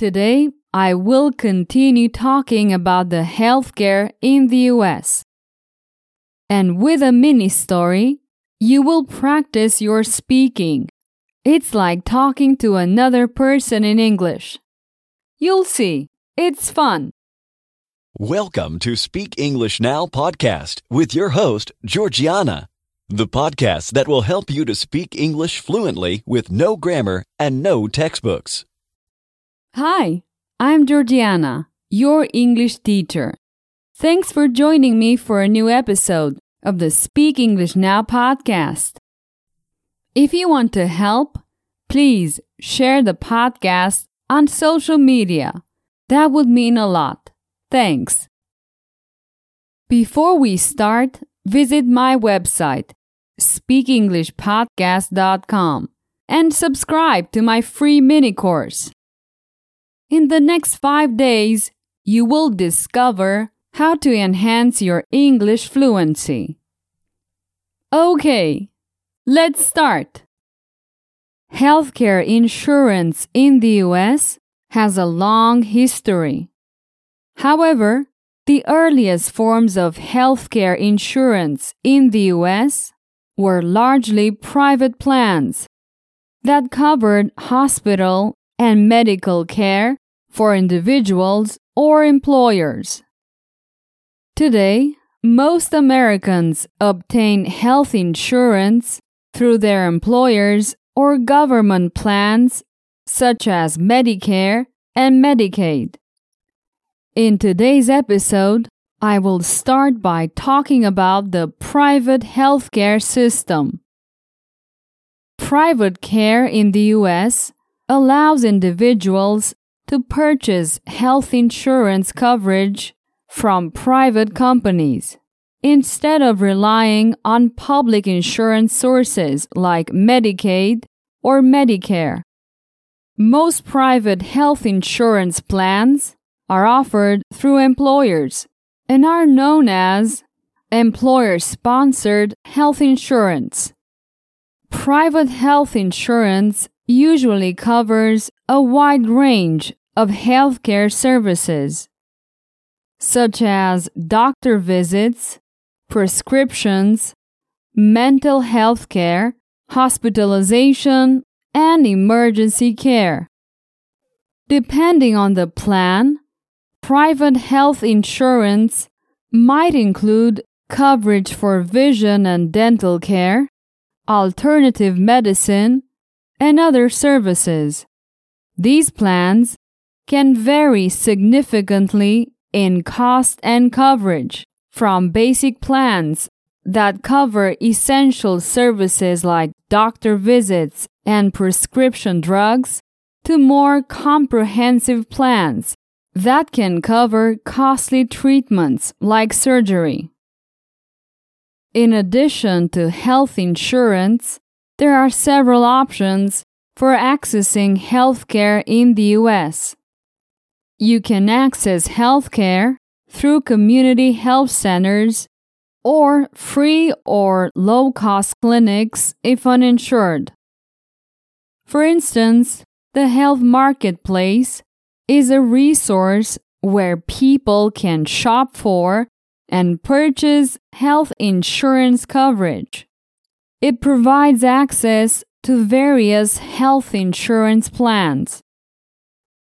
Today, I will continue talking about the healthcare in the US. And with a mini story, you will practice your speaking. It's like talking to another person in English. You'll see, it's fun. Welcome to Speak English Now podcast with your host, Georgiana, the podcast that will help you to speak English fluently with no grammar and no textbooks. Hi, I'm Georgiana, your English teacher. Thanks for joining me for a new episode of the Speak English Now podcast. If you want to help, please share the podcast on social media. That would mean a lot. Thanks. Before we start, visit my website, speakenglishpodcast.com, and subscribe to my free mini course. In the next five days, you will discover how to enhance your English fluency. Okay, let's start. Healthcare insurance in the US has a long history. However, the earliest forms of healthcare insurance in the US were largely private plans that covered hospital and medical care for individuals or employers. Today, most Americans obtain health insurance through their employers or government plans such as Medicare and Medicaid. In today's episode, I will start by talking about the private healthcare system. Private care in the US allows individuals to purchase health insurance coverage from private companies instead of relying on public insurance sources like Medicaid or Medicare. Most private health insurance plans are offered through employers and are known as employer sponsored health insurance. Private health insurance usually covers a wide range of healthcare services, such as doctor visits, prescriptions, mental health care, hospitalization, and emergency care. Depending on the plan, private health insurance might include coverage for vision and dental care, alternative medicine, and other services. These plans can vary significantly in cost and coverage from basic plans that cover essential services like doctor visits and prescription drugs to more comprehensive plans that can cover costly treatments like surgery. In addition to health insurance, there are several options for accessing healthcare in the US. You can access healthcare through community health centers or free or low cost clinics if uninsured. For instance, the Health Marketplace is a resource where people can shop for and purchase health insurance coverage. It provides access to various health insurance plans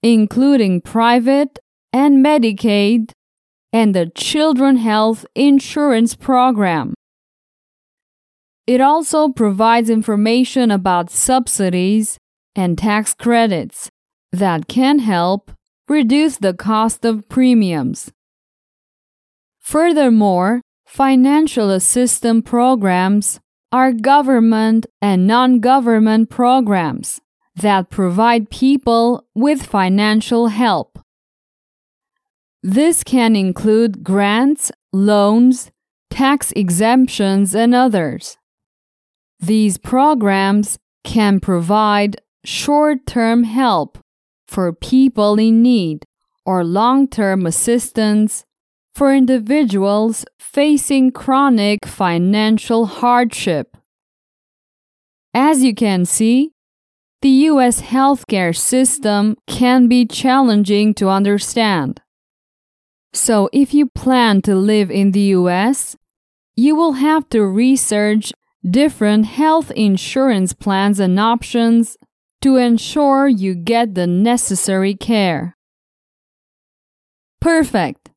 including private and Medicaid and the Children Health Insurance Program. It also provides information about subsidies and tax credits that can help reduce the cost of premiums. Furthermore, financial assistance programs are government and non government programs that provide people with financial help. This can include grants, loans, tax exemptions, and others. These programs can provide short term help for people in need or long term assistance for individuals facing chronic financial hardship. As you can see, the US healthcare system can be challenging to understand. So, if you plan to live in the US, you will have to research different health insurance plans and options to ensure you get the necessary care. Perfect!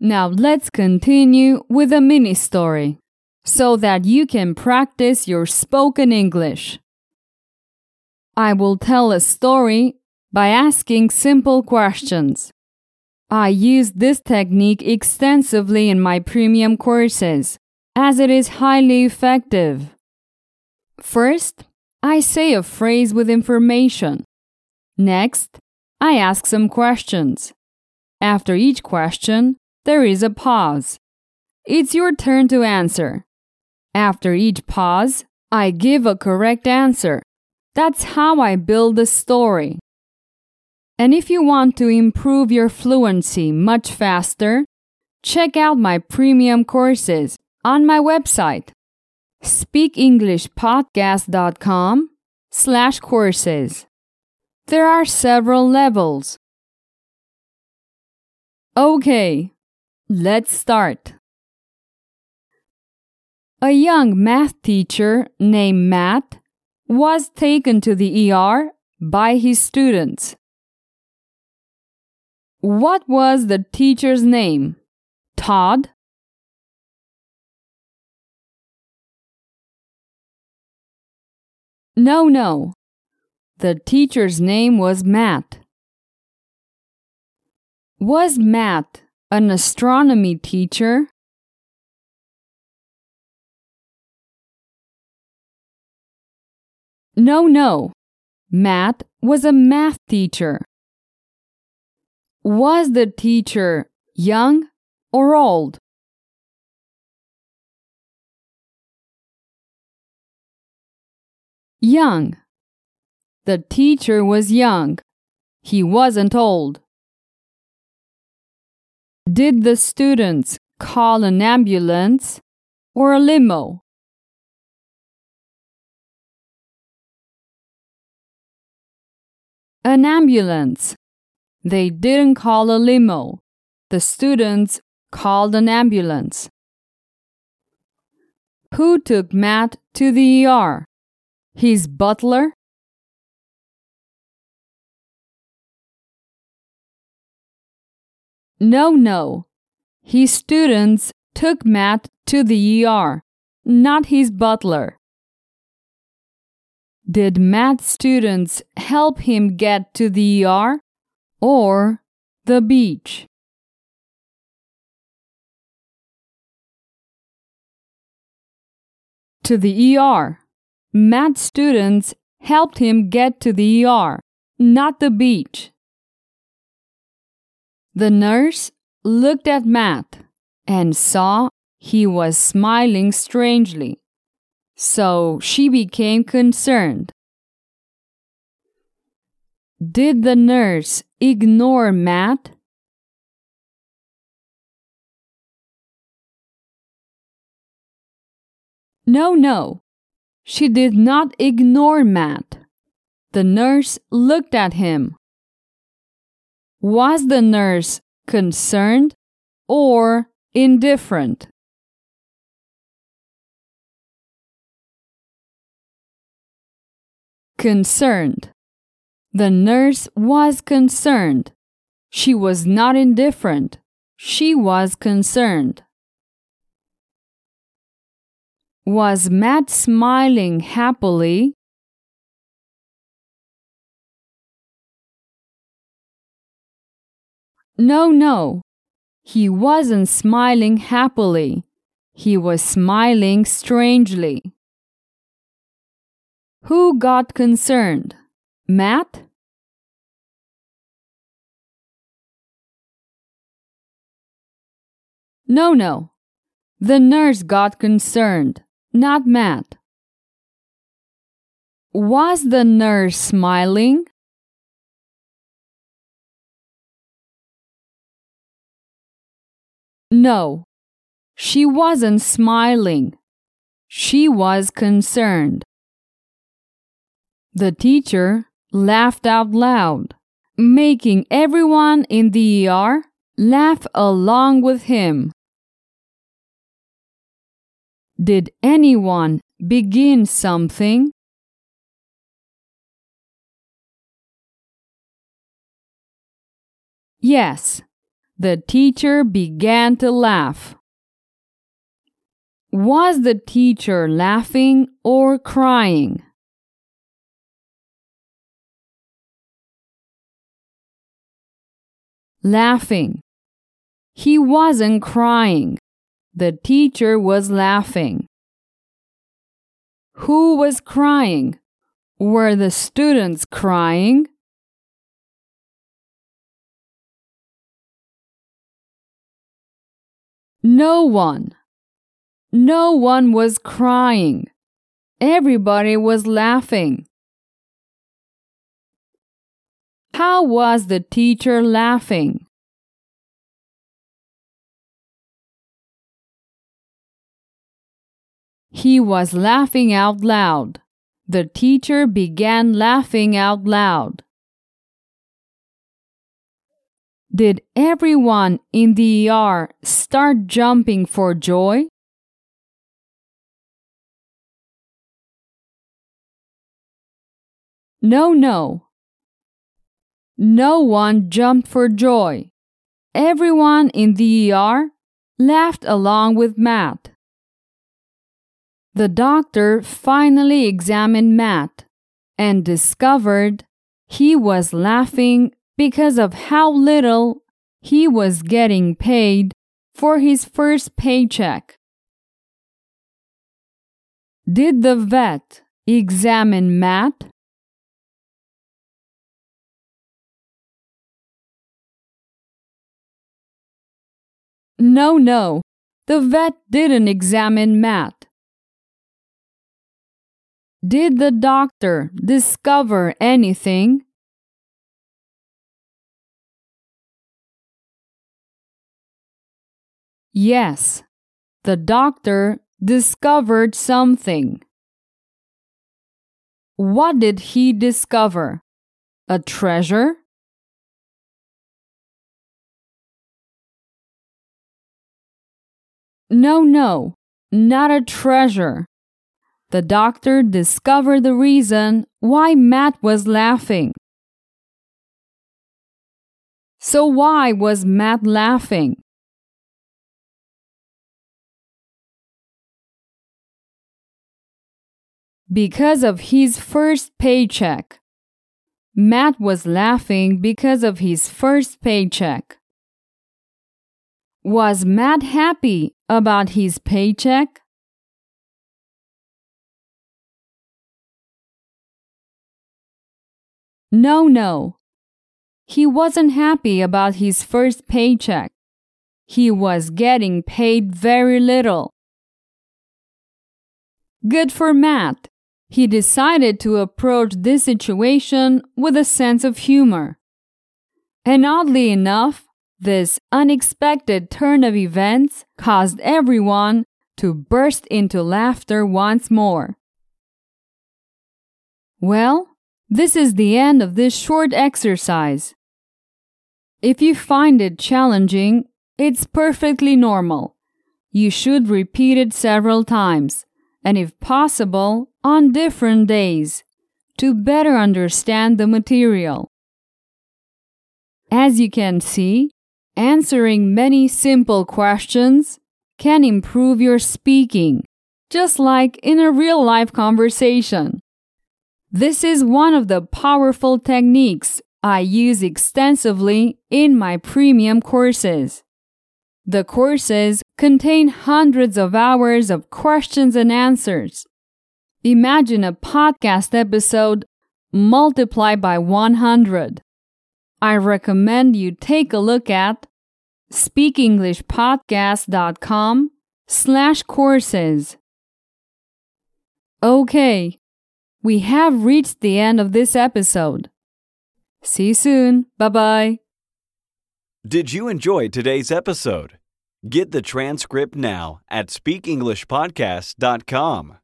Now let's continue with a mini story so that you can practice your spoken English. I will tell a story by asking simple questions. I use this technique extensively in my premium courses as it is highly effective. First, I say a phrase with information. Next, I ask some questions. After each question, there is a pause. It's your turn to answer. After each pause, I give a correct answer. That's how I build a story. And if you want to improve your fluency much faster, check out my premium courses on my website speakenglishpodcast.com slash courses. There are several levels. Okay, let's start. A young math teacher named Matt was taken to the ER by his students. What was the teacher's name? Todd? No, no. The teacher's name was Matt. Was Matt an astronomy teacher? No, no. Matt was a math teacher. Was the teacher young or old? Young. The teacher was young. He wasn't old. Did the students call an ambulance or a limo? An ambulance. They didn't call a limo. The students called an ambulance. Who took Matt to the ER? His butler? No, no. His students took Matt to the ER, not his butler. Did Matt's students help him get to the ER or the beach? To the ER. Matt's students helped him get to the ER, not the beach. The nurse looked at Matt and saw he was smiling strangely, so she became concerned. Did the nurse ignore Matt? No, no. She did not ignore Matt. The nurse looked at him. Was the nurse concerned or indifferent? Concerned. The nurse was concerned. She was not indifferent. She was concerned. Was Matt smiling happily? No, no. He wasn't smiling happily. He was smiling strangely. Who got concerned? Matt? No, no. The nurse got concerned not Matt. Was the nurse smiling? No, she wasn't smiling. She was concerned. The teacher laughed out loud, making everyone in the ER laugh along with him. Did anyone begin something? Yes, the teacher began to laugh. Was the teacher laughing or crying? Laughing. He wasn't crying. The teacher was laughing. Who was crying? Were the students crying? No one. No one was crying. Everybody was laughing. How was the teacher laughing? He was laughing out loud. The teacher began laughing out loud. Did everyone in the ER start jumping for joy? No, no. No one jumped for joy. Everyone in the ER laughed along with Matt. The doctor finally examined Matt and discovered he was laughing because of how little he was getting paid for his first paycheck. Did the vet examine Matt? No, no, the vet didn't examine Matt. Did the doctor discover anything? Yes, the doctor discovered something. What did he discover? A treasure? No, no, not a treasure. The doctor discovered the reason why Matt was laughing. So, why was Matt laughing? because of his first paycheck. Matt was laughing because of his first paycheck. Was Matt happy about his paycheck? No, no. He wasn't happy about his first paycheck. He was getting paid very little. Good for Matt. He decided to approach this situation with a sense of humor. And oddly enough, this unexpected turn of events caused everyone to burst into laughter once more. Well, this is the end of this short exercise. If you find it challenging, it's perfectly normal. You should repeat it several times, and if possible, on different days to better understand the material. As you can see, answering many simple questions can improve your speaking, just like in a real life conversation. This is one of the powerful techniques I use extensively in my premium courses. The courses contain hundreds of hours of questions and answers Imagine a podcast episode multiplied by 100. I recommend you take a look at speakenglishpodcast.com slash courses. Okay, we have reached the end of this episode. See you soon. Bye bye. Did you enjoy today's episode? Get the transcript now at speakenglishpodcast.com.